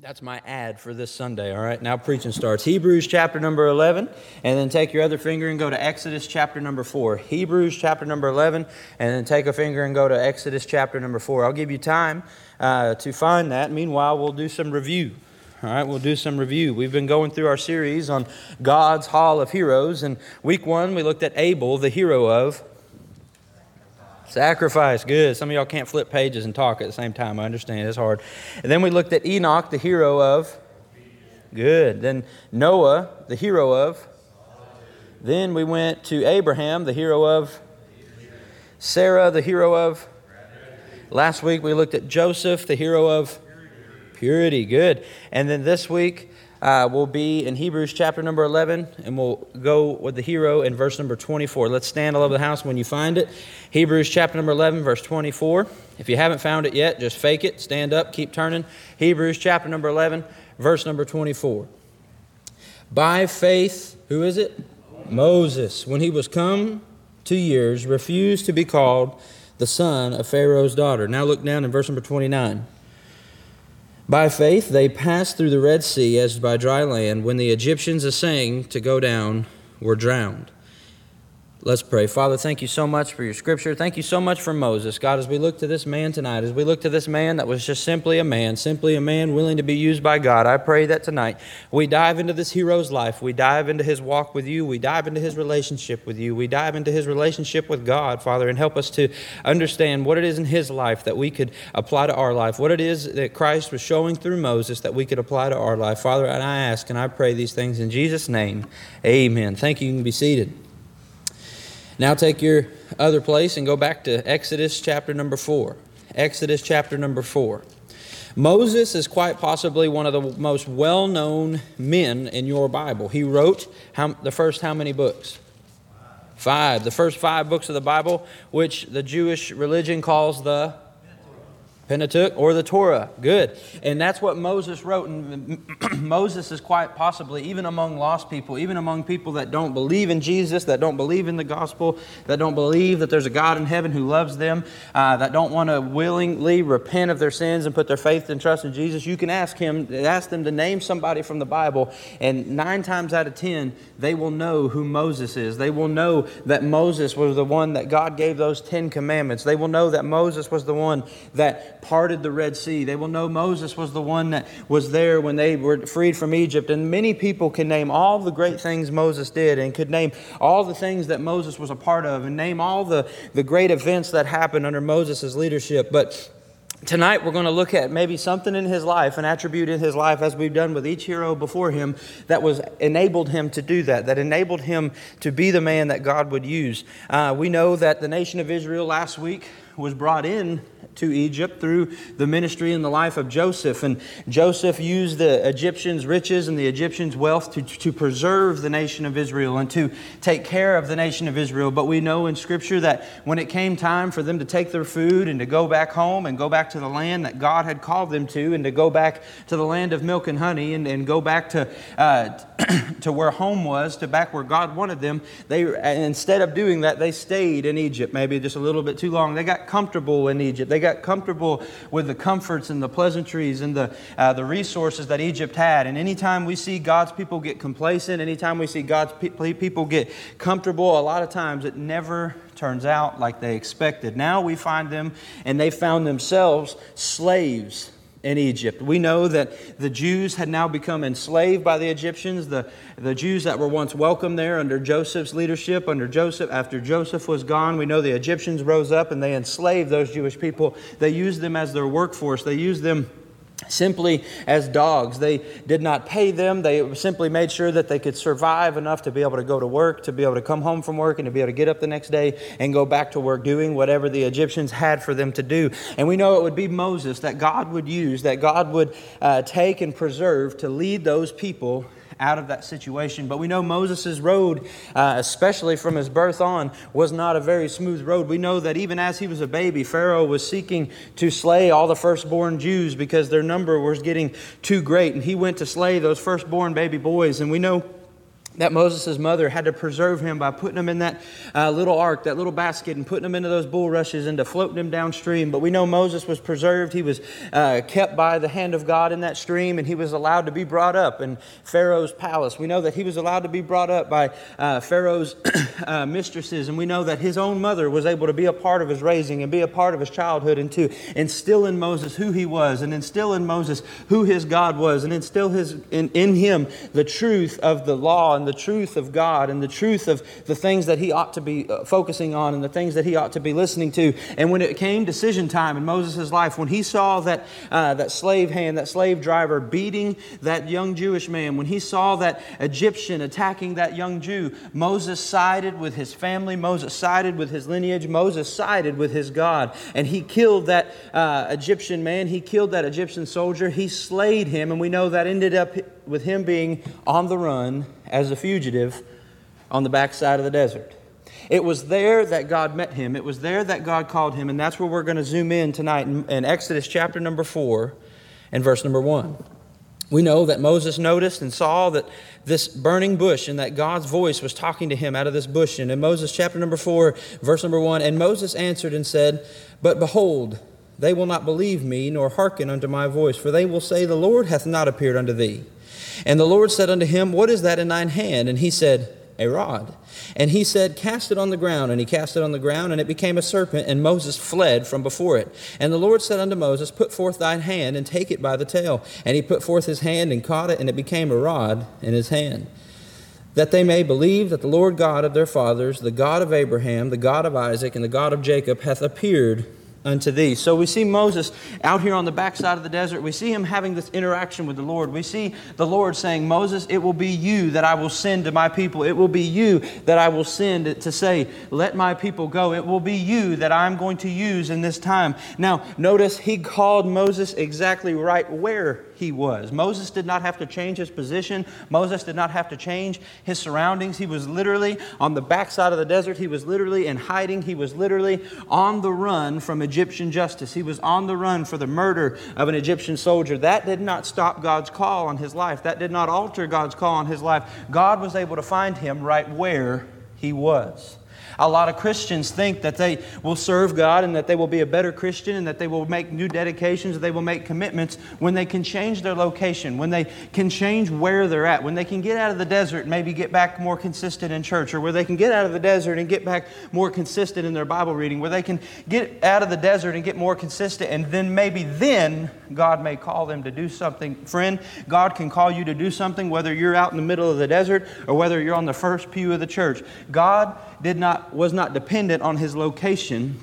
That's my ad for this Sunday, all right? Now preaching starts. Hebrews chapter number 11, and then take your other finger and go to Exodus chapter number 4. Hebrews chapter number 11, and then take a finger and go to Exodus chapter number 4. I'll give you time uh, to find that. Meanwhile, we'll do some review. All right, we'll do some review. We've been going through our series on God's Hall of Heroes, and week one we looked at Abel, the hero of Sacrifice, good. Some of y'all can't flip pages and talk at the same time. I understand, it's hard. And then we looked at Enoch, the hero of. Good. Then Noah, the hero of. Then we went to Abraham, the hero of. Sarah, the hero of. Last week we looked at Joseph, the hero of. Purity, good. And then this week uh, will be in Hebrews chapter number 11, and we'll go with the hero in verse number 24. Let's stand all over the house when you find it. Hebrews chapter number 11, verse 24. If you haven't found it yet, just fake it, stand up, keep turning. Hebrews chapter number 11, verse number 24. By faith, who is it? Moses, when he was come to years, refused to be called the son of Pharaoh's daughter. Now look down in verse number 29. By faith, they passed through the Red Sea as by dry land when the Egyptians, assaying to go down, were drowned. Let's pray. Father, thank you so much for your scripture. Thank you so much for Moses. God, as we look to this man tonight, as we look to this man that was just simply a man, simply a man willing to be used by God, I pray that tonight we dive into this hero's life. We dive into his walk with you. We dive into his relationship with you. We dive into his relationship with God, Father, and help us to understand what it is in his life that we could apply to our life, what it is that Christ was showing through Moses that we could apply to our life. Father, and I ask and I pray these things in Jesus' name. Amen. Thank you. You can be seated. Now take your other place and go back to Exodus chapter number 4. Exodus chapter number 4. Moses is quite possibly one of the most well known men in your Bible. He wrote how, the first how many books? Five. The first five books of the Bible, which the Jewish religion calls the Pentateuch or the Torah. Good. And that's what Moses wrote. And Moses is quite possibly, even among lost people, even among people that don't believe in Jesus, that don't believe in the gospel, that don't believe that there's a God in heaven who loves them, uh, that don't want to willingly repent of their sins and put their faith and trust in Jesus, you can ask him, ask them to name somebody from the Bible, and nine times out of ten, they will know who Moses is. They will know that Moses was the one that God gave those Ten Commandments. They will know that Moses was the one that parted the Red Sea. They will know Moses was the one that was there when they were freed from Egypt. And many people can name all the great things Moses did and could name all the things that Moses was a part of and name all the, the great events that happened under Moses' leadership. But Tonight, we're going to look at maybe something in his life, an attribute in his life, as we've done with each hero before him, that was enabled him to do that, that enabled him to be the man that God would use. Uh, we know that the nation of Israel last week was brought in to Egypt through the ministry and the life of Joseph. And Joseph used the Egyptians' riches and the Egyptians' wealth to, to preserve the nation of Israel and to take care of the nation of Israel. But we know in Scripture that when it came time for them to take their food and to go back home and go back to the land that God had called them to and to go back to the land of milk and honey and, and go back to, uh, to where home was, to back where God wanted them, they instead of doing that, they stayed in Egypt maybe just a little bit too long. They got comfortable in Egypt. They got got comfortable with the comforts and the pleasantries and the, uh, the resources that Egypt had. And anytime we see God's people get complacent, anytime we see God's pe- people get comfortable, a lot of times it never turns out like they expected. Now we find them, and they found themselves slaves in Egypt. We know that the Jews had now become enslaved by the Egyptians. The, the Jews that were once welcomed there under Joseph's leadership, under Joseph, after Joseph was gone, we know the Egyptians rose up and they enslaved those Jewish people. They used them as their workforce, they used them simply as dogs. They did not pay them. They simply made sure that they could survive enough to be able to go to work, to be able to come home from work, and to be able to get up the next day and go back to work doing whatever the Egyptians had for them to do. And we know it would be Moses that God would use, that God would uh, take and preserve to lead those people out of that situation. But we know Moses' road, uh, especially from his birth on, was not a very smooth road. We know that even as he was a baby, Pharaoh was seeking to slay all the firstborn Jews because their number was getting too great. And he went to slay those firstborn baby boys. And we know that Moses' mother had to preserve him by putting him in that uh, little ark, that little basket, and putting him into those bulrushes and to floating him downstream. But we know Moses was preserved. He was uh, kept by the hand of God in that stream, and he was allowed to be brought up in Pharaoh's palace. We know that he was allowed to be brought up by uh, Pharaoh's uh, mistresses, and we know that his own mother was able to be a part of his raising and be a part of his childhood and to instill in Moses who he was and instill in Moses who his God was and instill his, in, in him the truth of the law and the truth of God and the truth of the things that he ought to be uh, focusing on and the things that he ought to be listening to. And when it came decision time in Moses' life, when he saw that, uh, that slave hand, that slave driver beating that young Jewish man, when he saw that Egyptian attacking that young Jew, Moses sided with his family, Moses sided with his lineage, Moses sided with his God. And he killed that uh, Egyptian man, he killed that Egyptian soldier, he slayed him, and we know that ended up with him being on the run as a fugitive on the backside of the desert. It was there that God met him. It was there that God called him. And that's where we're going to zoom in tonight in, in, Exodus chapter number 4 and verse number 1. We know that Moses noticed and saw that this burning bush and that God's voice was talking to him out of this bush. And in Moses chapter number 4, verse number 1, and Moses answered and said, But behold, they will not believe me, nor hearken unto my voice, for they will say, The Lord hath not appeared unto thee. And the Lord said unto him, What is that in thine hand? And he said, A rod. And he said, Cast it on the ground. And he cast it on the ground, and it became a serpent, and Moses fled from before it. And the Lord said unto Moses, Put forth thine hand, and take it by the tail. And he put forth his hand, and caught it, and it became a rod in his hand. That they may believe that the Lord God of their fathers, the God of Abraham, the God of Isaac, and the God of Jacob, hath appeared unto thee. So we see Moses out here on the backside of the desert. We see him having this interaction with the Lord. We see the Lord saying, Moses, it will be you that I will send to my people. It will be you that I will send to say, Let my people go. It will be you that I'm going to use in this time. Now, notice he called Moses exactly right where he was. Moses did not have to change his position. Moses did not have to change his surroundings. He was literally on the backside of the desert. He was literally in hiding. He was literally on the run from Egyptian justice. He was on the run for the murder of an Egyptian soldier. That did not stop God's call on his life. That did not alter God's call on his life. God was able to find him right where he was. A lot of Christians think that they will serve God and that they will be a better Christian and that they will make new dedications, they will make commitments when they can change their location, when they can change where they're at, when they can get out of the desert and maybe get back more consistent in church, or where they can get out of the desert and get back more consistent in their Bible reading, where they can get out of the desert and get more consistent, and then maybe then God may call them to do something. Friend, God can call you to do something whether you're out in the middle of the desert or whether you're on the first pew of the church. God did not, was not dependent on his location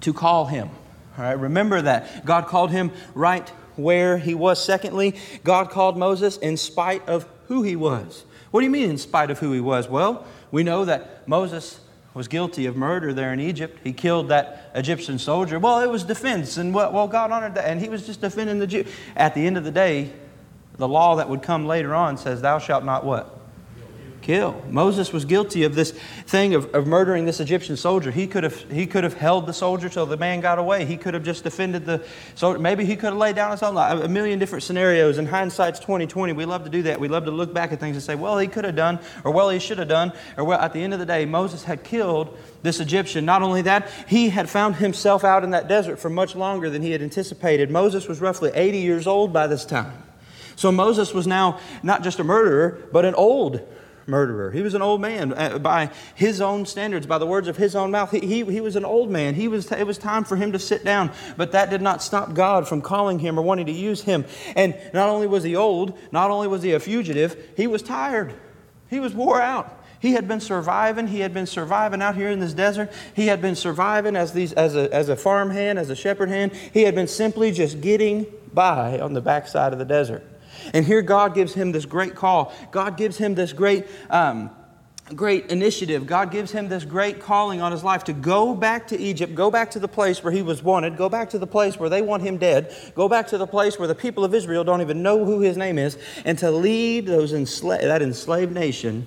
to call him. All right, remember that. God called him right where he was. Secondly, God called Moses in spite of who he was. What do you mean, in spite of who he was? Well, we know that Moses was guilty of murder there in Egypt. He killed that Egyptian soldier. Well, it was defense, and well, God honored that, and he was just defending the Jew. At the end of the day, the law that would come later on says, Thou shalt not what? Kill. Moses was guilty of this thing of, of murdering this Egyptian soldier. He could, have, he could have held the soldier till the man got away. He could have just defended the soldier. Maybe he could have laid down his own life. A million different scenarios. In hindsight's 2020, we love to do that. We love to look back at things and say, well, he could have done, or well, he should have done, or well, at the end of the day, Moses had killed this Egyptian. Not only that, he had found himself out in that desert for much longer than he had anticipated. Moses was roughly 80 years old by this time. So Moses was now not just a murderer, but an old murderer. He was an old man uh, by his own standards, by the words of his own mouth. He, he, he was an old man. He was, it was time for him to sit down, but that did not stop God from calling him or wanting to use him. And not only was he old, not only was he a fugitive, he was tired. He was wore out. He had been surviving. He had been surviving out here in this desert. He had been surviving as, these, as, a, as a farm hand, as a shepherd hand. He had been simply just getting by on the backside of the desert. And here God gives him this great call. God gives him this great. Um, great initiative. God gives him this great calling on his life to go back to Egypt, go back to the place where he was wanted, go back to the place where they want him dead, go back to the place where the people of Israel don't even know who his name is, and to lead those ensla- that enslaved nation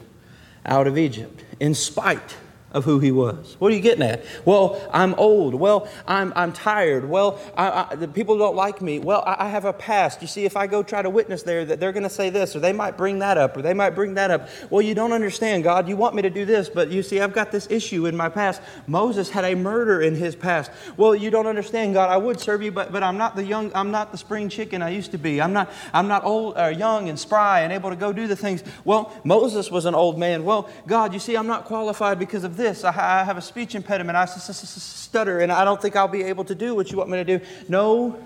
out of Egypt in spite of who he was. What are you getting at? Well, I'm old. Well, I'm, I'm tired. Well, I, I, the people don't like me. Well, I, I, have a past. You see, if I go try to witness there, that they're going to say this, or they might bring that up, or they might bring that up. Well, you don't understand, God. You want me to do this, but you see, I've got this issue in my past. Moses had a murder in his past. Well, you don't understand, God. I would serve you, but, but I'm not the young, I'm not the spring chicken I used to be. I'm not, I'm not old, or young and spry and able to go do the things. Well, Moses was an old man. Well, God, you see, I'm not qualified because of this. I, I have a speech impediment. I stutter, and I don't think I'll be able to do what you want me to do. No,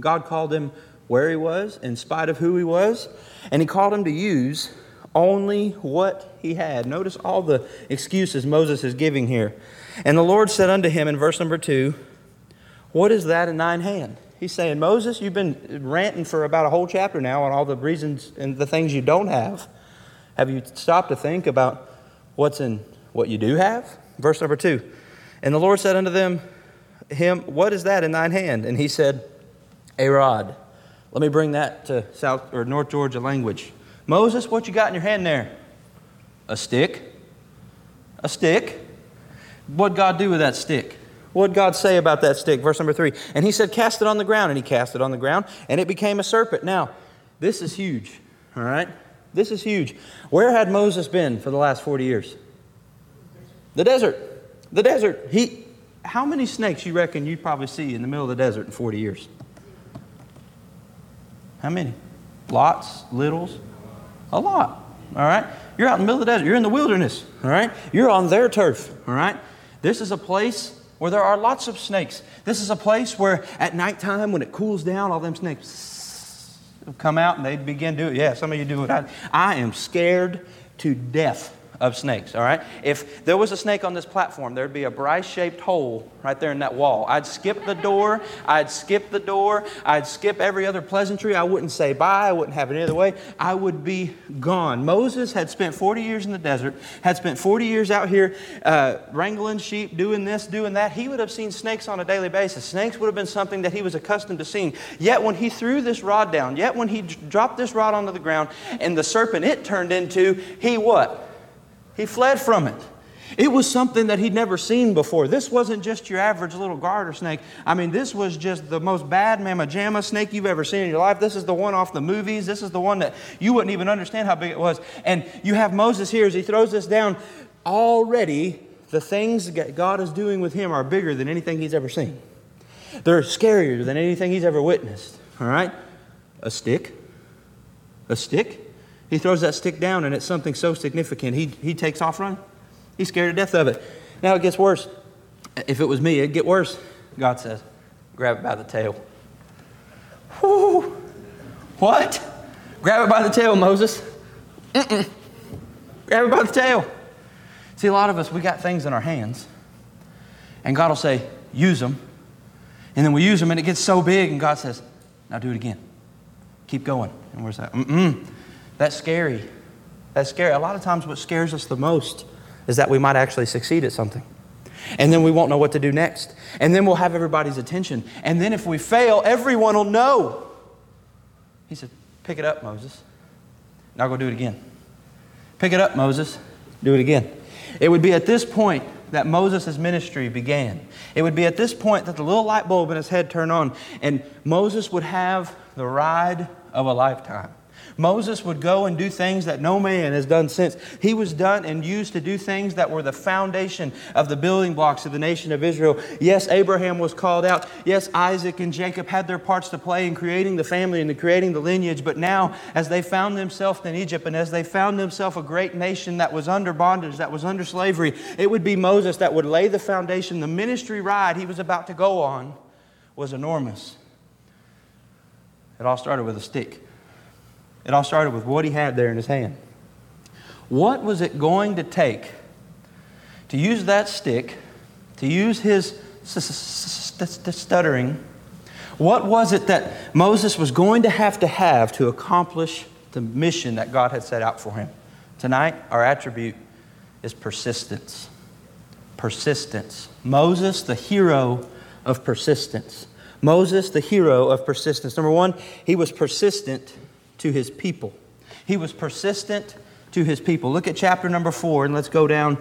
God called him where he was, in spite of who he was, and he called him to use only what he had. Notice all the excuses Moses is giving here. And the Lord said unto him in verse number two, What is that in thine hand? He's saying, Moses, you've been ranting for about a whole chapter now on all the reasons and the things you don't have. Have you stopped to think about what's in what you do have? Verse number two. And the Lord said unto them, Him, what is that in thine hand? And he said, A rod. Let me bring that to South or North Georgia language. Moses, what you got in your hand there? A stick. A stick. What'd God do with that stick? What'd God say about that stick? Verse number three. And he said, Cast it on the ground. And he cast it on the ground, and it became a serpent. Now, this is huge, all right? This is huge. Where had Moses been for the last 40 years? The desert. The desert. He, how many snakes you reckon you'd probably see in the middle of the desert in 40 years? How many? Lots, littles? A lot. All right? You're out in the middle of the desert. You're in the wilderness. All right? You're on their turf. All right? This is a place where there are lots of snakes. This is a place where at nighttime, when it cools down, all them snakes come out and they begin to do it. Yeah, some of you do it. I, I am scared to death of snakes, all right? If there was a snake on this platform, there'd be a Bryce shaped hole right there in that wall. I'd skip the door, I'd skip the door, I'd skip every other pleasantry. I wouldn't say bye, I wouldn't have it any other way. I would be gone. Moses had spent 40 years in the desert, had spent 40 years out here uh, wrangling sheep, doing this, doing that. He would have seen snakes on a daily basis. Snakes would have been something that he was accustomed to seeing. Yet when he threw this rod down, yet when he dropped this rod onto the ground and the serpent it turned into, he what? He fled from it. It was something that he'd never seen before. This wasn't just your average little garter snake. I mean, this was just the most bad mamma jamma snake you've ever seen in your life. This is the one off the movies. This is the one that you wouldn't even understand how big it was. And you have Moses here as he throws this down. Already, the things that God is doing with him are bigger than anything he's ever seen. They're scarier than anything he's ever witnessed. All right? A stick. A stick he throws that stick down, and it's something so significant. He, he takes off running. He's scared to death of it. Now it gets worse. If it was me, it'd get worse. God says, grab it by the tail. Whoo! What? Grab it by the tail, Moses. Mm-mm. Grab it by the tail. See, a lot of us, we got things in our hands, and God will say, use them. And then we use them, and it gets so big, and God says, now do it again. Keep going. And we're like, mm-mm. That's scary. That's scary. A lot of times, what scares us the most is that we might actually succeed at something. And then we won't know what to do next. And then we'll have everybody's attention. And then if we fail, everyone will know. He said, Pick it up, Moses. Now go do it again. Pick it up, Moses. Do it again. It would be at this point that Moses' ministry began. It would be at this point that the little light bulb in his head turned on, and Moses would have the ride of a lifetime. Moses would go and do things that no man has done since. He was done and used to do things that were the foundation of the building blocks of the nation of Israel. Yes, Abraham was called out. Yes, Isaac and Jacob had their parts to play in creating the family and in creating the lineage. But now, as they found themselves in Egypt and as they found themselves a great nation that was under bondage, that was under slavery, it would be Moses that would lay the foundation. The ministry ride he was about to go on was enormous. It all started with a stick. It all started with what he had there in his hand. What was it going to take to use that stick, to use his stuttering? What was it that Moses was going to have to have to accomplish the mission that God had set out for him? Tonight, our attribute is persistence. Persistence. Moses, the hero of persistence. Moses, the hero of persistence. Number one, he was persistent to his people. He was persistent to his people. Look at chapter number four, and let's go down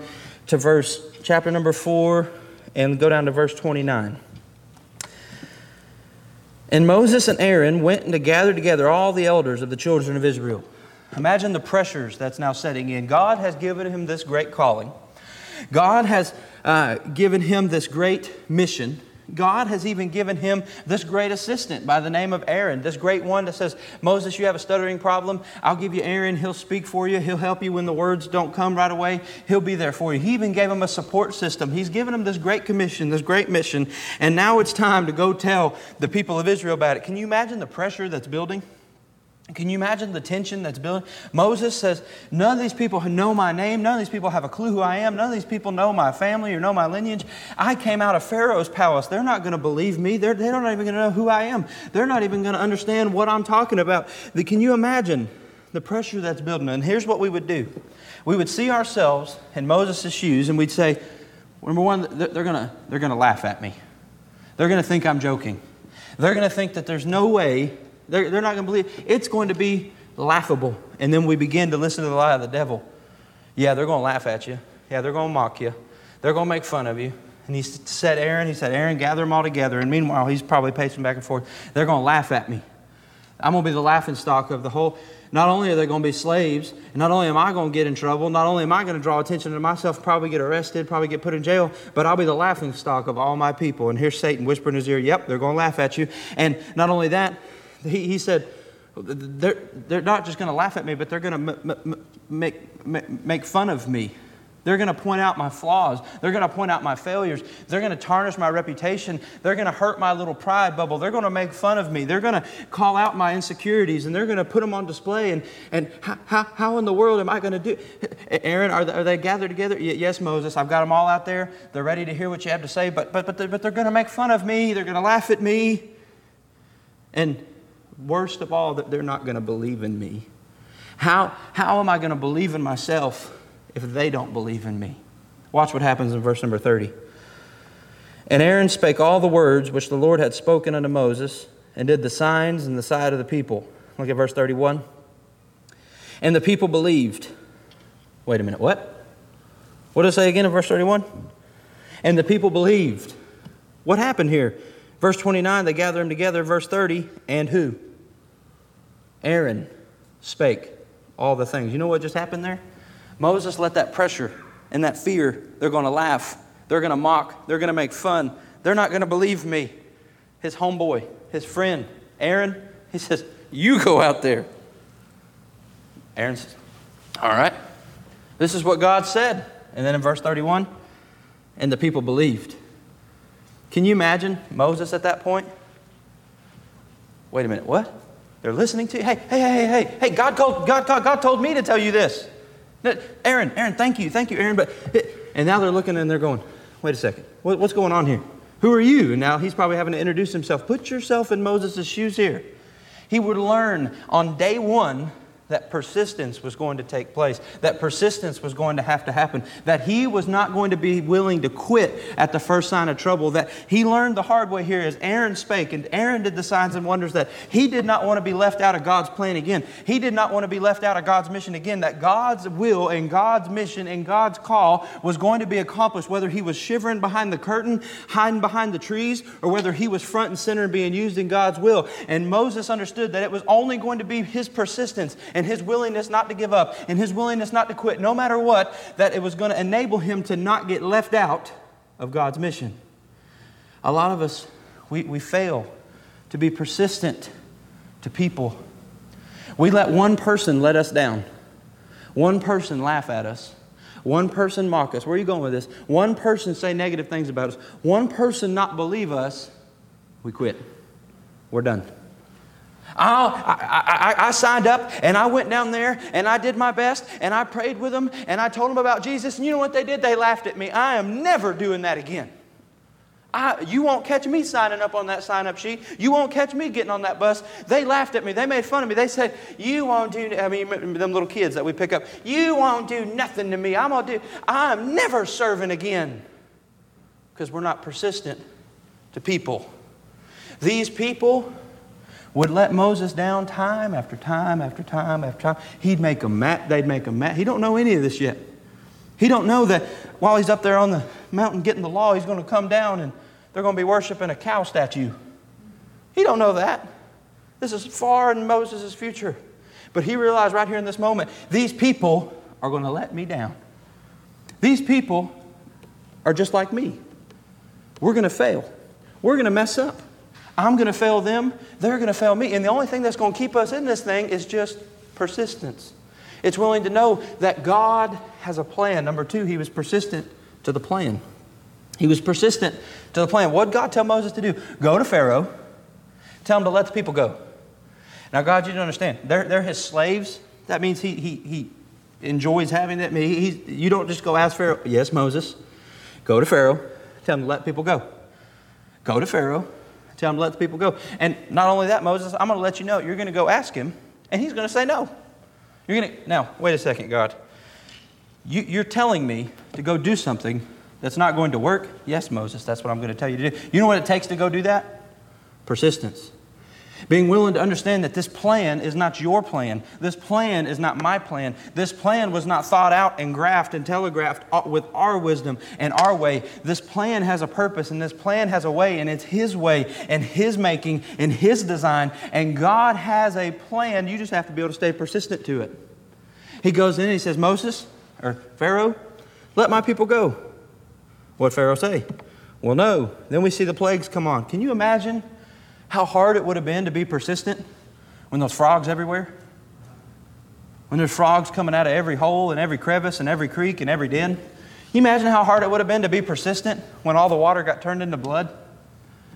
to verse chapter number 4 and go down to verse 29. And Moses and Aaron went to gather together all the elders of the children of Israel. Imagine the pressures that's now setting in. God has given him this great calling. God has uh, given him this great mission. God has even given him this great assistant by the name of Aaron, this great one that says, Moses, you have a stuttering problem. I'll give you Aaron. He'll speak for you. He'll help you when the words don't come right away. He'll be there for you. He even gave him a support system. He's given him this great commission, this great mission. And now it's time to go tell the people of Israel about it. Can you imagine the pressure that's building? Can you imagine the tension that's building? Moses says, None of these people know my name. None of these people have a clue who I am. None of these people know my family or know my lineage. I came out of Pharaoh's palace. They're not going to believe me. They're, they're not even going to know who I am. They're not even going to understand what I'm talking about. Can you imagine the pressure that's building? And here's what we would do we would see ourselves in Moses' shoes and we'd say, Number one, they're going to, they're going to laugh at me. They're going to think I'm joking. They're going to think that there's no way they're, they're not going to believe. It's going to be laughable. And then we begin to listen to the lie of the devil. Yeah, they're going to laugh at you. Yeah, they're going to mock you. They're going to make fun of you. And he said, Aaron, he said, Aaron, gather them all together. And meanwhile, he's probably pacing back and forth. They're going to laugh at me. I'm going to be the laughing stock of the whole. Not only are they going to be slaves, and not only am I going to get in trouble, not only am I going to draw attention to myself, probably get arrested, probably get put in jail, but I'll be the laughing stock of all my people. And here's Satan whispering in his ear, Yep, they're going to laugh at you. And not only that, he, said, they're, they're not just going to laugh at me, but they're going to m- m- make, m- make fun of me. They're going to point out my flaws. They're going to point out my failures. They're going to tarnish my reputation. They're going to hurt my little pride bubble. They're going to make fun of me. They're going to call out my insecurities and they're going to put them on display. And, and how, how, how in the world am I going to do? Aaron, are they, are they gathered together? Yes, Moses. I've got them all out there. They're ready to hear what you have to say, but, but, but, they're, but they're going to make fun of me. They're going to laugh at me. And worst of all, that they're not going to believe in me. How, how am I going to believe in myself if they don't believe in me? Watch what happens in verse number 30. And Aaron spake all the words which the Lord had spoken unto Moses, and did the signs in the sight of the people. Look at verse 31. And the people believed. Wait a minute, what? What does it say again in verse 31? And the people believed. What happened here? Verse 29, they gather them together. Verse 30, and who? Aaron spake all the things. You know what just happened there? Moses let that pressure and that fear, they're going to laugh, they're going to mock, they're going to make fun, they're not going to believe me. His homeboy, his friend, Aaron, he says, You go out there. Aaron says, All right. This is what God said. And then in verse 31, and the people believed. Can you imagine Moses at that point? Wait a minute, what? They're listening to you? Hey, hey, hey, hey, hey, God, called, God, God, God told me to tell you this. Aaron, Aaron, thank you, thank you, Aaron. But and now they're looking and they're going, wait a second, what, what's going on here? Who are you? And now he's probably having to introduce himself. Put yourself in Moses' shoes here. He would learn on day one that persistence was going to take place, that persistence was going to have to happen, that he was not going to be willing to quit at the first sign of trouble, that he learned the hard way here as Aaron spake, and Aaron did the signs and wonders that he did not want to be left out of God's plan again. He did not want to be left out of God's mission again, that God's will and God's mission and God's call was going to be accomplished, whether he was shivering behind the curtain, hiding behind the trees, or whether he was front and center and being used in God's will. And Moses understood that it was only going to be his persistence and and his willingness not to give up and his willingness not to quit, no matter what, that it was going to enable him to not get left out of God's mission. A lot of us, we, we fail to be persistent to people. We let one person let us down, one person laugh at us. One person mock us. Where are you going with this? One person say negative things about us. One person not believe us. We quit. We're done. I, I, I, signed up and I went down there and I did my best and I prayed with them and I told them about Jesus. And you know what they did? They laughed at me. I am never doing that again. I, you won't catch me signing up on that sign up sheet. You won't catch me getting on that bus. They laughed at me. They made fun of me. They said, You won't do, I mean, them little kids that we pick up, you won't do nothing to me. I'm going to do, I'm never serving again. Because we're not persistent to people. These people, would let Moses down time after time after time after time. He'd make a mad. They'd make a mad. He don't know any of this yet. He don't know that while he's up there on the mountain getting the law, he's going to come down and they're going to be worshiping a cow statue. He don't know that. This is far in Moses' future. But he realized right here in this moment, these people are going to let me down. These people are just like me. We're going to fail. We're going to mess up. I'm going to fail them. They're going to fail me. And the only thing that's going to keep us in this thing is just persistence. It's willing to know that God has a plan. Number two, he was persistent to the plan. He was persistent to the plan. What God tell Moses to do? Go to Pharaoh, tell him to let the people go. Now, God, you don't understand. They're, they're his slaves. That means he, he, he enjoys having that. He, you don't just go ask Pharaoh, yes, Moses, go to Pharaoh, tell him to let people go. Go to Pharaoh, tell him to let the people go. And not only that, Moses, I'm going to let you know, you're going to go ask him, and he's going to say no. You're going to, now, wait a second, God. You, you're telling me to go do something that's not going to work? Yes, Moses, that's what I'm going to tell you to do. You know what it takes to go do that? Persistence. Being willing to understand that this plan is not your plan. This plan is not my plan. This plan was not thought out and graphed and telegraphed uh, with our wisdom and our way. This plan has a purpose and this plan has a way, and it's His way and His making and His design. And God has a plan. You just have to be able to stay persistent to it. He goes in and he says, Moses, or Pharaoh, let my people go. What Pharaoh say? Well, no. Then we see the plagues come on. Can you imagine how hard it would have been to be persistent when those frogs everywhere? When there's frogs coming out of every hole and every crevice and every creek and every den? Can you imagine how hard it would have been to be persistent when all the water got turned into blood?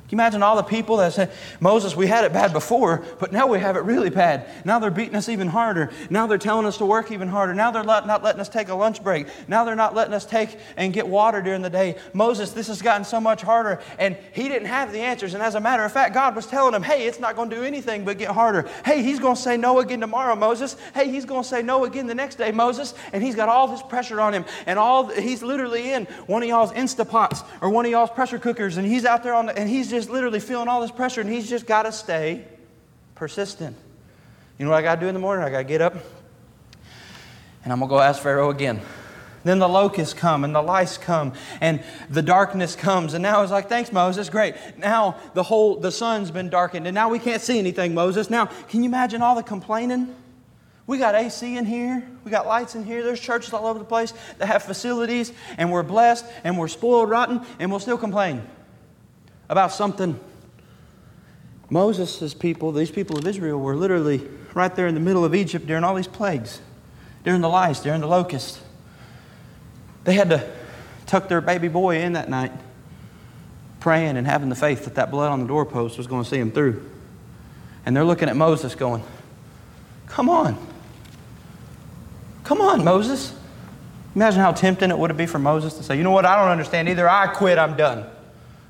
Can you imagine all the people that said, Moses, we had it bad before, but now we have it really bad. Now they're beating us even harder. Now they're telling us to work even harder. Now they're not letting us take a lunch break. Now they're not letting us take and get water during the day. Moses, this has gotten so much harder. And he didn't have the answers. And as a matter of fact, God was telling him, hey, it's not going to do anything but get harder. Hey, he's going to say no again tomorrow, Moses. Hey, he's going to say no again the next day, Moses. And he's got all this pressure on him. And all he's literally in one of y'all's Instapots or one of y'all's pressure cookers. And he's out there on the, and he's just literally feeling all this pressure, and he's just got to stay persistent. You know what I got to do in the morning? I got to get up, and I'm going to go ask Pharaoh again. Then the locusts come and the lice come and the darkness comes. And now it's like, thanks, Moses. Great. Now the whole the sun's been darkened and now we can't see anything, Moses. Now, can you imagine all the complaining? We got AC in here. We got lights in here. There's churches all over the place that have facilities, and we're blessed and we're spoiled rotten, and we'll still complain about something. Moses' people, these people of Israel, were literally right there in the middle of Egypt during all these plagues, during the lice, during the locust. They had to tuck their baby boy in that night, praying and having the faith that that blood on the doorpost was going to see him through. And they're looking at Moses going, Come on. Come on, Moses. Imagine how tempting it would be for Moses to say, You know what? I don't understand either. I quit. I'm done.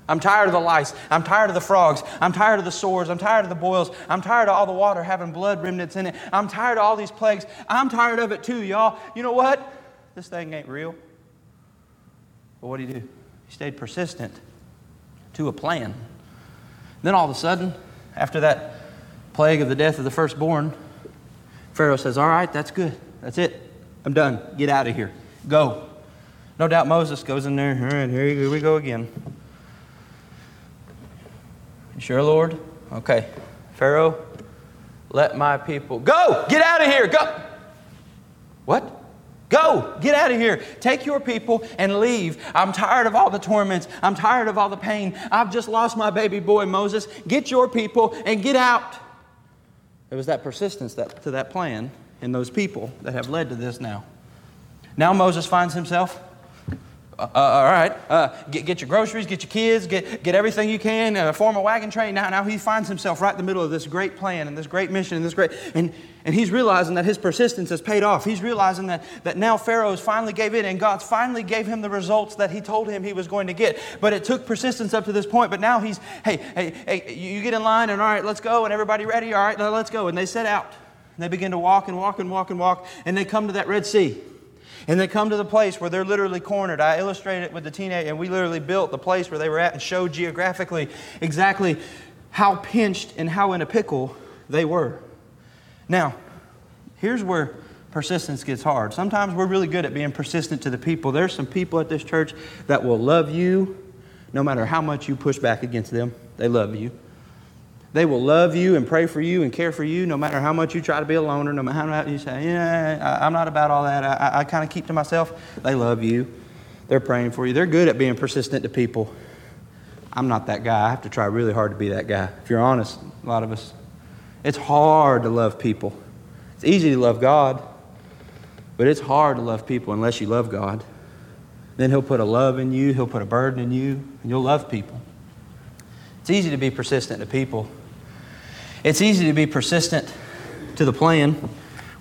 I'm tired of the lice. I'm tired of the frogs. I'm tired of the sores. I'm tired of the boils. I'm tired of all the water having blood remnants in it. I'm tired of all these plagues. I'm tired of it too, y'all. You know what? This thing ain't real. But what did he do? He stayed persistent to a plan. Then all of a sudden, after that plague of the death of the firstborn, Pharaoh says, All right, that's good. That's it. I'm done. Get out of here. Go. No doubt Moses goes in there. All right, here we go again. Sure, Lord? Okay. Pharaoh, let my people go. Get out of here. Go. What? Go. Get out of here. Take your people and leave. I'm tired of all the torments. I'm tired of all the pain. I've just lost my baby boy, Moses. Get your people and get out. It was that persistence that, to that plan and those people that have led to this now. Now Moses finds himself uh, uh, all right, uh, get, get your groceries, get your kids, get, get everything you can, uh, form a wagon train. Now, now he finds himself right in the middle of this great plan and this great mission and this great, and, and he's realizing that his persistence has paid off. He's realizing that, that now Pharaoh's finally gave in and God finally gave him the results that he told him he was going to get. But it took persistence up to this point. But now he's, hey, hey, hey, you get in line and all right, let's go. And everybody ready? All right, let's go. And they set out. And they begin to walk and walk and walk and walk. And they come to that Red Sea. And they come to the place where they're literally cornered. I illustrated it with the teenage, and we literally built the place where they were at and showed geographically exactly how pinched and how in a pickle they were. Now, here's where persistence gets hard. Sometimes we're really good at being persistent to the people. There's some people at this church that will love you no matter how much you push back against them. They love you. They will love you and pray for you and care for you no matter how much you try to be a loner, no matter how much you say, Yeah, I, am not about all that. I, I, I kind of keep to myself. They love you. They're praying for you. They're good at being persistent to people. I'm not that guy. I have to try really hard to be that guy. If you're honest, a lot of us, it's hard to love people. It's easy to love God, but it's hard to love people unless you love God. Then He'll put a love in you, He'll put a burden in you, and you'll love people. It's easy to be persistent to people it's easy to be persistent to the plan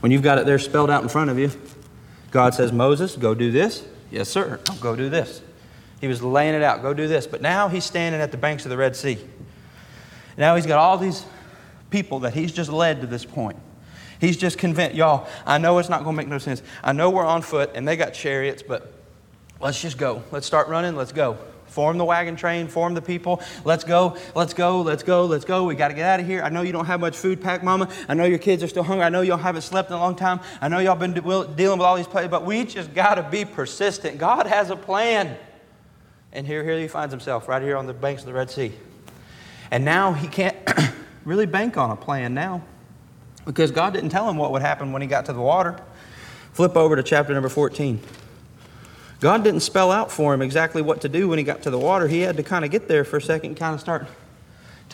when you've got it there spelled out in front of you. God says, Moses, go do this. Yes, sir. Go do this. He was laying it out. Go do this. But now he's standing at the banks of the Red Sea. Now he's got all these people that he's just led to this point. He's just convinced, y'all, I know it's not going to make no sense. I know we're on foot and they got chariots, but let's just go. Let's start running. Let's go. Form the wagon train, form the people. Let's go, let's go, let's go, let's go. We got to get out of here. I know you don't have much food packed, Mama. I know your kids are still hungry. I know y'all haven't slept in a long time. I know y'all been dealing with all these places, but we just got to be persistent. God has a plan. And here, here he finds himself, right here on the banks of the Red Sea. And now he can't really bank on a plan now because God didn't tell him what would happen when he got to the water. Flip over to chapter number 14. God didn't spell out for him exactly what to do when he got to the water. He had to kind of get there for a second, kind of start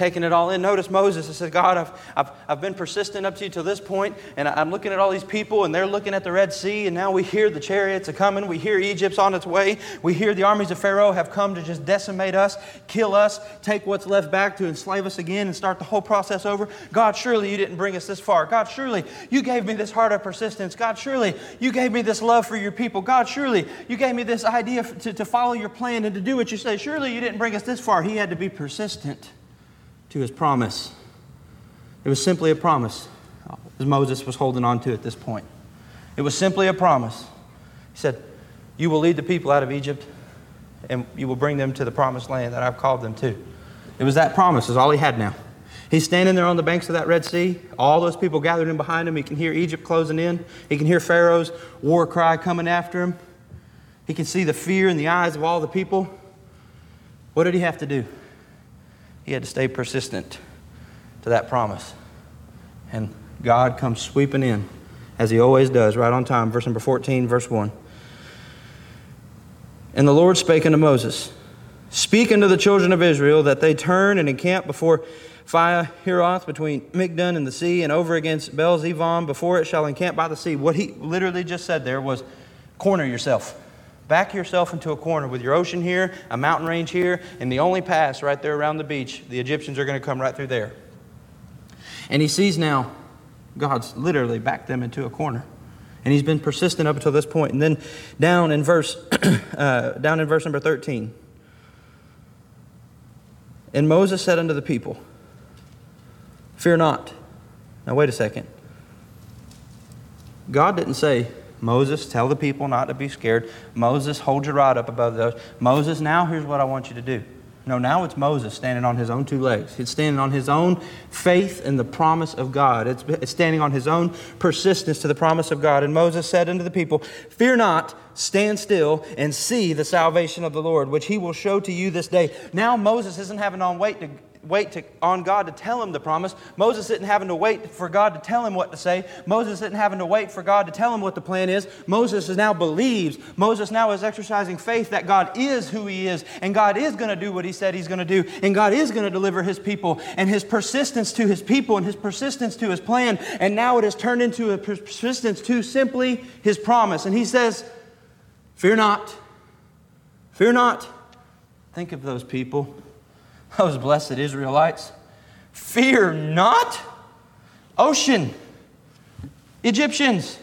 taking it all in. Notice Moses. I said, God, I've, I've, I've been persistent up to you till this point, and I'm looking at all these people, and they're looking at the Red Sea, and now we hear the chariots are coming. We hear Egypt's on its way. We hear the armies of Pharaoh have come to just decimate us, kill us, take what's left back to enslave us again, and start the whole process over. God, surely you didn't bring us this far. God, surely you gave me this heart of persistence. God, surely you gave me this love for your people. God, surely you gave me this idea to, to follow your plan and to do what you say. Surely you didn't bring us this far. He had to be persistent to his promise. It was simply a promise, as Moses was holding on to at this point. It was simply a promise. He said, You will lead the people out of Egypt, and you will bring them to the promised land that I've called them to. It was that promise, is all he had now. He's standing there on the banks of that Red Sea. All those people gathered in behind him. He can hear Egypt closing in. He can hear Pharaoh's war cry coming after him. He can see the fear in the eyes of all the people. What did he have to do? He had to stay persistent to that promise. And God comes sweeping in, as he always does, right on time. Verse number 14, verse 1. And the Lord spake unto Moses, Speak unto the children of Israel that they turn and encamp before Pi-hahiroth between Migdol and the sea, and over against Baal-zephon before it shall encamp by the sea. What he literally just said there was, corner yourself. Back yourself into a corner with your ocean here, a mountain range here, and the only pass right there around the beach. The Egyptians are going to come right through there. And he sees now God's literally backed them into a corner. And he's been persistent up until this point. And then down in verse, uh, down in verse number 13. And Moses said unto the people, Fear not. Now, wait a second. God didn't say, Moses, tell the people not to be scared. Moses, hold your rod up above those. Moses, now here's what I want you to do. No, now it's Moses standing on his own two legs. It's standing on his own faith in the promise of God. It's, it's standing on his own persistence to the promise of God. And Moses said unto the people, Fear not, stand still, and see the salvation of the Lord, which he will show to you this day. Now Moses isn't having on wait to wait to, on God to tell him the promise. Moses isn't having to wait for God to tell him what to say. Moses isn't having to wait for God to tell him what the plan is. Moses is now believes. Moses now is exercising faith that God is who he is, and God is going to do what he said he's going to do, and God is going to deliver his people. And his persistence to his people and his persistence to his plan, and now it has turned into a persistence to simply his promise. And he says, Fear not. Fear not. Think of those people those blessed Israelites. Fear not. Ocean. Egyptians.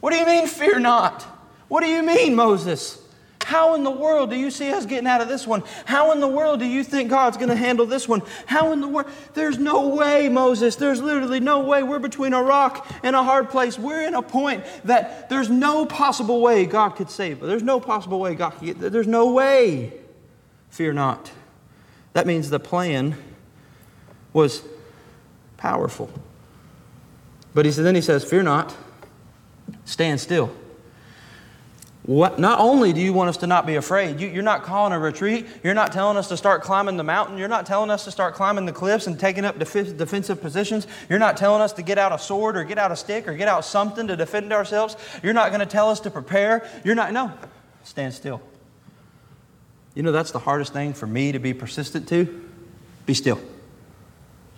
What do you mean, fear not? What do you mean, Moses? How in the world do you see us getting out of this one? How in the world do you think God's going to handle this one? How in the world? There's no way, Moses. There's literally no way. We're between a rock and a hard place. We're in a point that there's no possible way God could save. There's no possible way God could get. There's no way. Fear not. That means the plan was powerful. But he said, then he says, Fear not. Stand still. What, not only do you want us to not be afraid, you, are not calling a retreat. You're not telling us to start climbing the mountain. You're not telling us to start climbing the cliffs and taking up def- defensive positions. You're not telling us to get out a sword or get out a stick or get out something to defend ourselves. You're not going to tell us to prepare. You're not, no, stand still. You know, that's the hardest thing for me to be persistent to. Be still.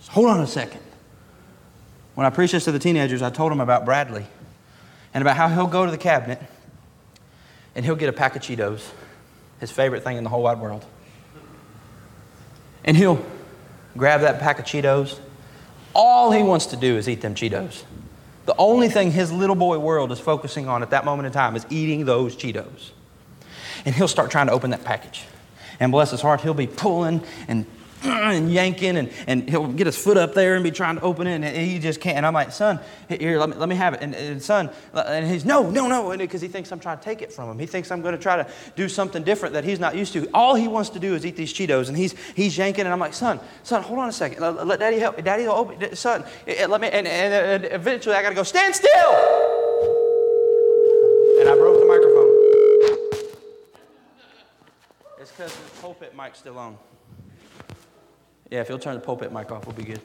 Hold on a second. When I preached this to the teenagers, I told them about Bradley and about how he'll go to the cabinet and he'll get a pack of Cheetos, his favorite thing in the whole wide world. And he'll grab that pack of Cheetos. All he wants to do is eat them Cheetos. The only thing his little boy world is focusing on at that moment in time is eating those Cheetos. And he'll start trying to open that package. And bless his heart, he'll be pulling and and yanking, and, and he'll get his foot up there and be trying to open it, and he just can't. And I'm like, son, here, let me, let me have it. And, and son, and he's, no, no, no, And because he thinks I'm trying to take it from him. He thinks I'm going to try to do something different that he's not used to. All he wants to do is eat these Cheetos, and he's, he's yanking, and I'm like, son, son, hold on a second. Let, let daddy help. Daddy open, son, let me, and, and, and eventually I got to go, stand still. Because the pulpit mic's still on. Yeah, if you'll turn the pulpit mic off, we'll be good.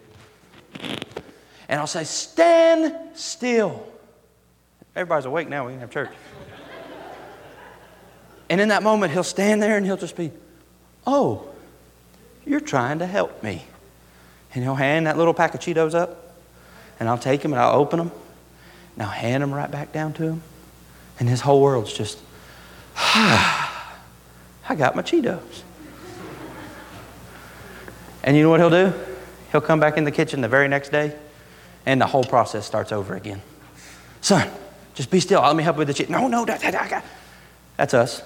And I'll say, Stand still. Everybody's awake now. We can have church. and in that moment, he'll stand there and he'll just be, Oh, you're trying to help me. And he'll hand that little pack of Cheetos up, and I'll take them and I'll open them, and I'll hand them right back down to him. And his whole world's just, ah, I got my Cheetos. And you know what he'll do? He'll come back in the kitchen the very next day, and the whole process starts over again. Son, just be still. Let me help with the shit. No, no, that, that, that. that's us.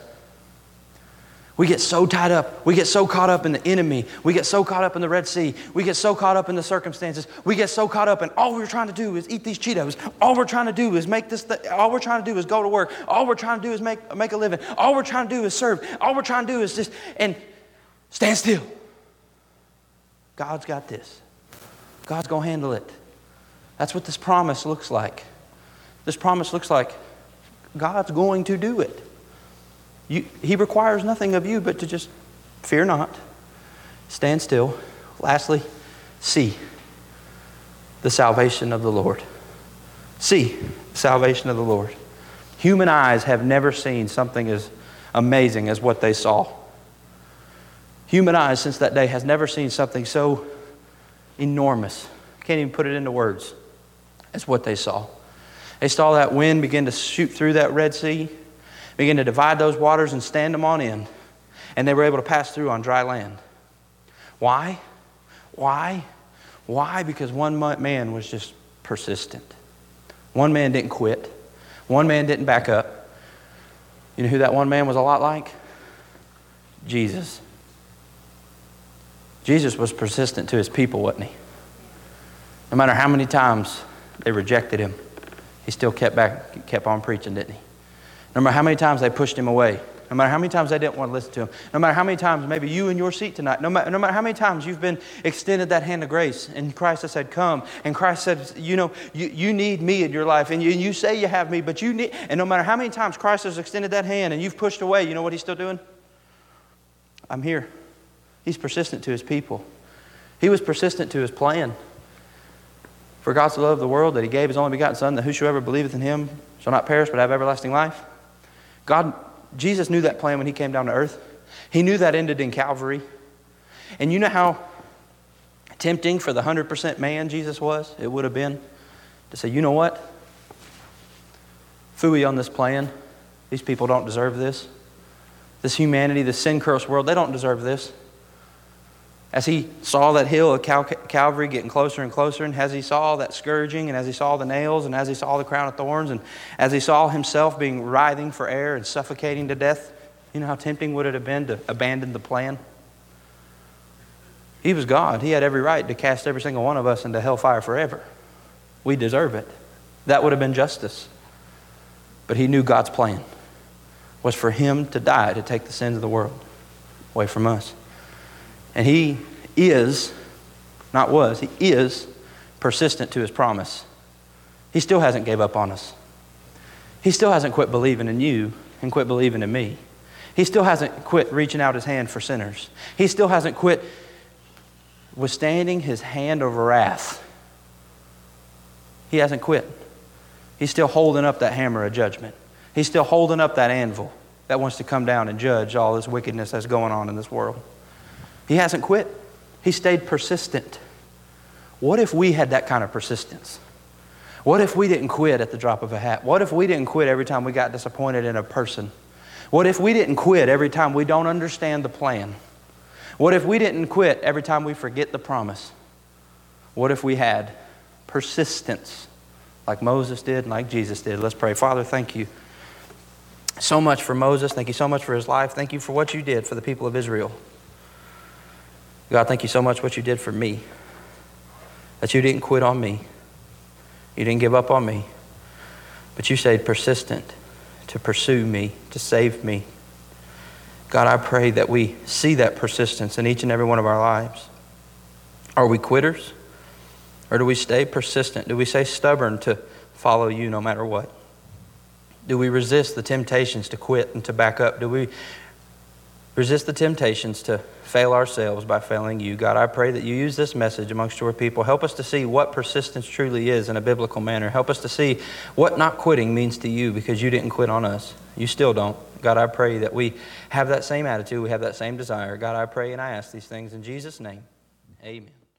We get so tied up. We get so caught up in the enemy. We get so caught up in the Red Sea. We get so caught up in the circumstances. We get so caught up in all we're trying to do is eat these Cheetos. All we're trying to do is make this, th- all we're trying to do is go to work. All we're trying to do is make, make a living. All we're trying to do is serve. All we're trying to do is just, and stand still. God's got this. God's going to handle it. That's what this promise looks like. This promise looks like God's going to do it. You, he requires nothing of you but to just fear not, stand still. Lastly, see the salvation of the Lord. See salvation of the Lord. Human eyes have never seen something as amazing as what they saw. Human eyes since that day has never seen something so enormous. Can't even put it into words. As what they saw. They saw that wind begin to shoot through that Red Sea, begin to divide those waters and stand them on end. And they were able to pass through on dry land. Why? Why? Why? Because one man was just persistent. One man didn't quit. One man didn't back up. You know who that one man was a lot like? Jesus. Jesus was persistent to his people, wasn't he? No matter how many times they rejected him, he still kept back, kept on preaching, didn't he? No matter how many times they pushed him away, no matter how many times they didn't want to listen to him, no matter how many times maybe you in your seat tonight, no matter, no matter how many times you've been extended that hand of grace and Christ has said, Come, and Christ said, You know, you, you need me in your life, and you, you say you have me, but you need, and no matter how many times Christ has extended that hand and you've pushed away, you know what he's still doing? I'm here. He's persistent to his people. He was persistent to his plan. For God so loved the world that he gave his only begotten Son, that whosoever believeth in him shall not perish but have everlasting life. God, Jesus knew that plan when he came down to earth. He knew that ended in Calvary. And you know how tempting for the 100% man Jesus was? It would have been to say, you know what? Fooey on this plan. These people don't deserve this. This humanity, this sin cursed world, they don't deserve this. As he saw that hill of Cal- Calvary getting closer and closer, and as he saw that scourging, and as he saw the nails, and as he saw the crown of thorns, and as he saw himself being writhing for air and suffocating to death, you know how tempting would it have been to abandon the plan? He was God. He had every right to cast every single one of us into hellfire forever. We deserve it. That would have been justice. But he knew God's plan was for him to die to take the sins of the world away from us. And he is, not was, he is persistent to his promise. He still hasn't gave up on us. He still hasn't quit believing in you and quit believing in me. He still hasn't quit reaching out his hand for sinners. He still hasn't quit withstanding his hand of wrath. He hasn't quit. He's still holding up that hammer of judgment. He's still holding up that anvil that wants to come down and judge all this wickedness that's going on in this world. He hasn't quit. He stayed persistent. What if we had that kind of persistence? What if we didn't quit at the drop of a hat? What if we didn't quit every time we got disappointed in a person? What if we didn't quit every time we don't understand the plan? What if we didn't quit every time we forget the promise? What if we had persistence like Moses did and like Jesus did? Let's pray. Father, thank you so much for Moses. Thank you so much for his life. Thank you for what you did for the people of Israel. God, thank you so much what you did for me. That you didn't quit on me. You didn't give up on me. But you stayed persistent to pursue me, to save me, God, I pray that we see that persistence in each and every one of our lives. Are we quitters? Or do we stay persistent? Do we stay stubborn to follow you no matter what? Do we resist the temptations to quit and to back up? Do we resist the temptations to fail ourselves by failing you? God, I pray that you use this message amongst your people. Help us to see what persistence truly is in a biblical manner. Help us to see what not quitting means to you because you didn't quit on us. You still don't. God, I pray that we have that same attitude, we have that same desire. God, I pray and I ask these things in Jesus' name. Amen.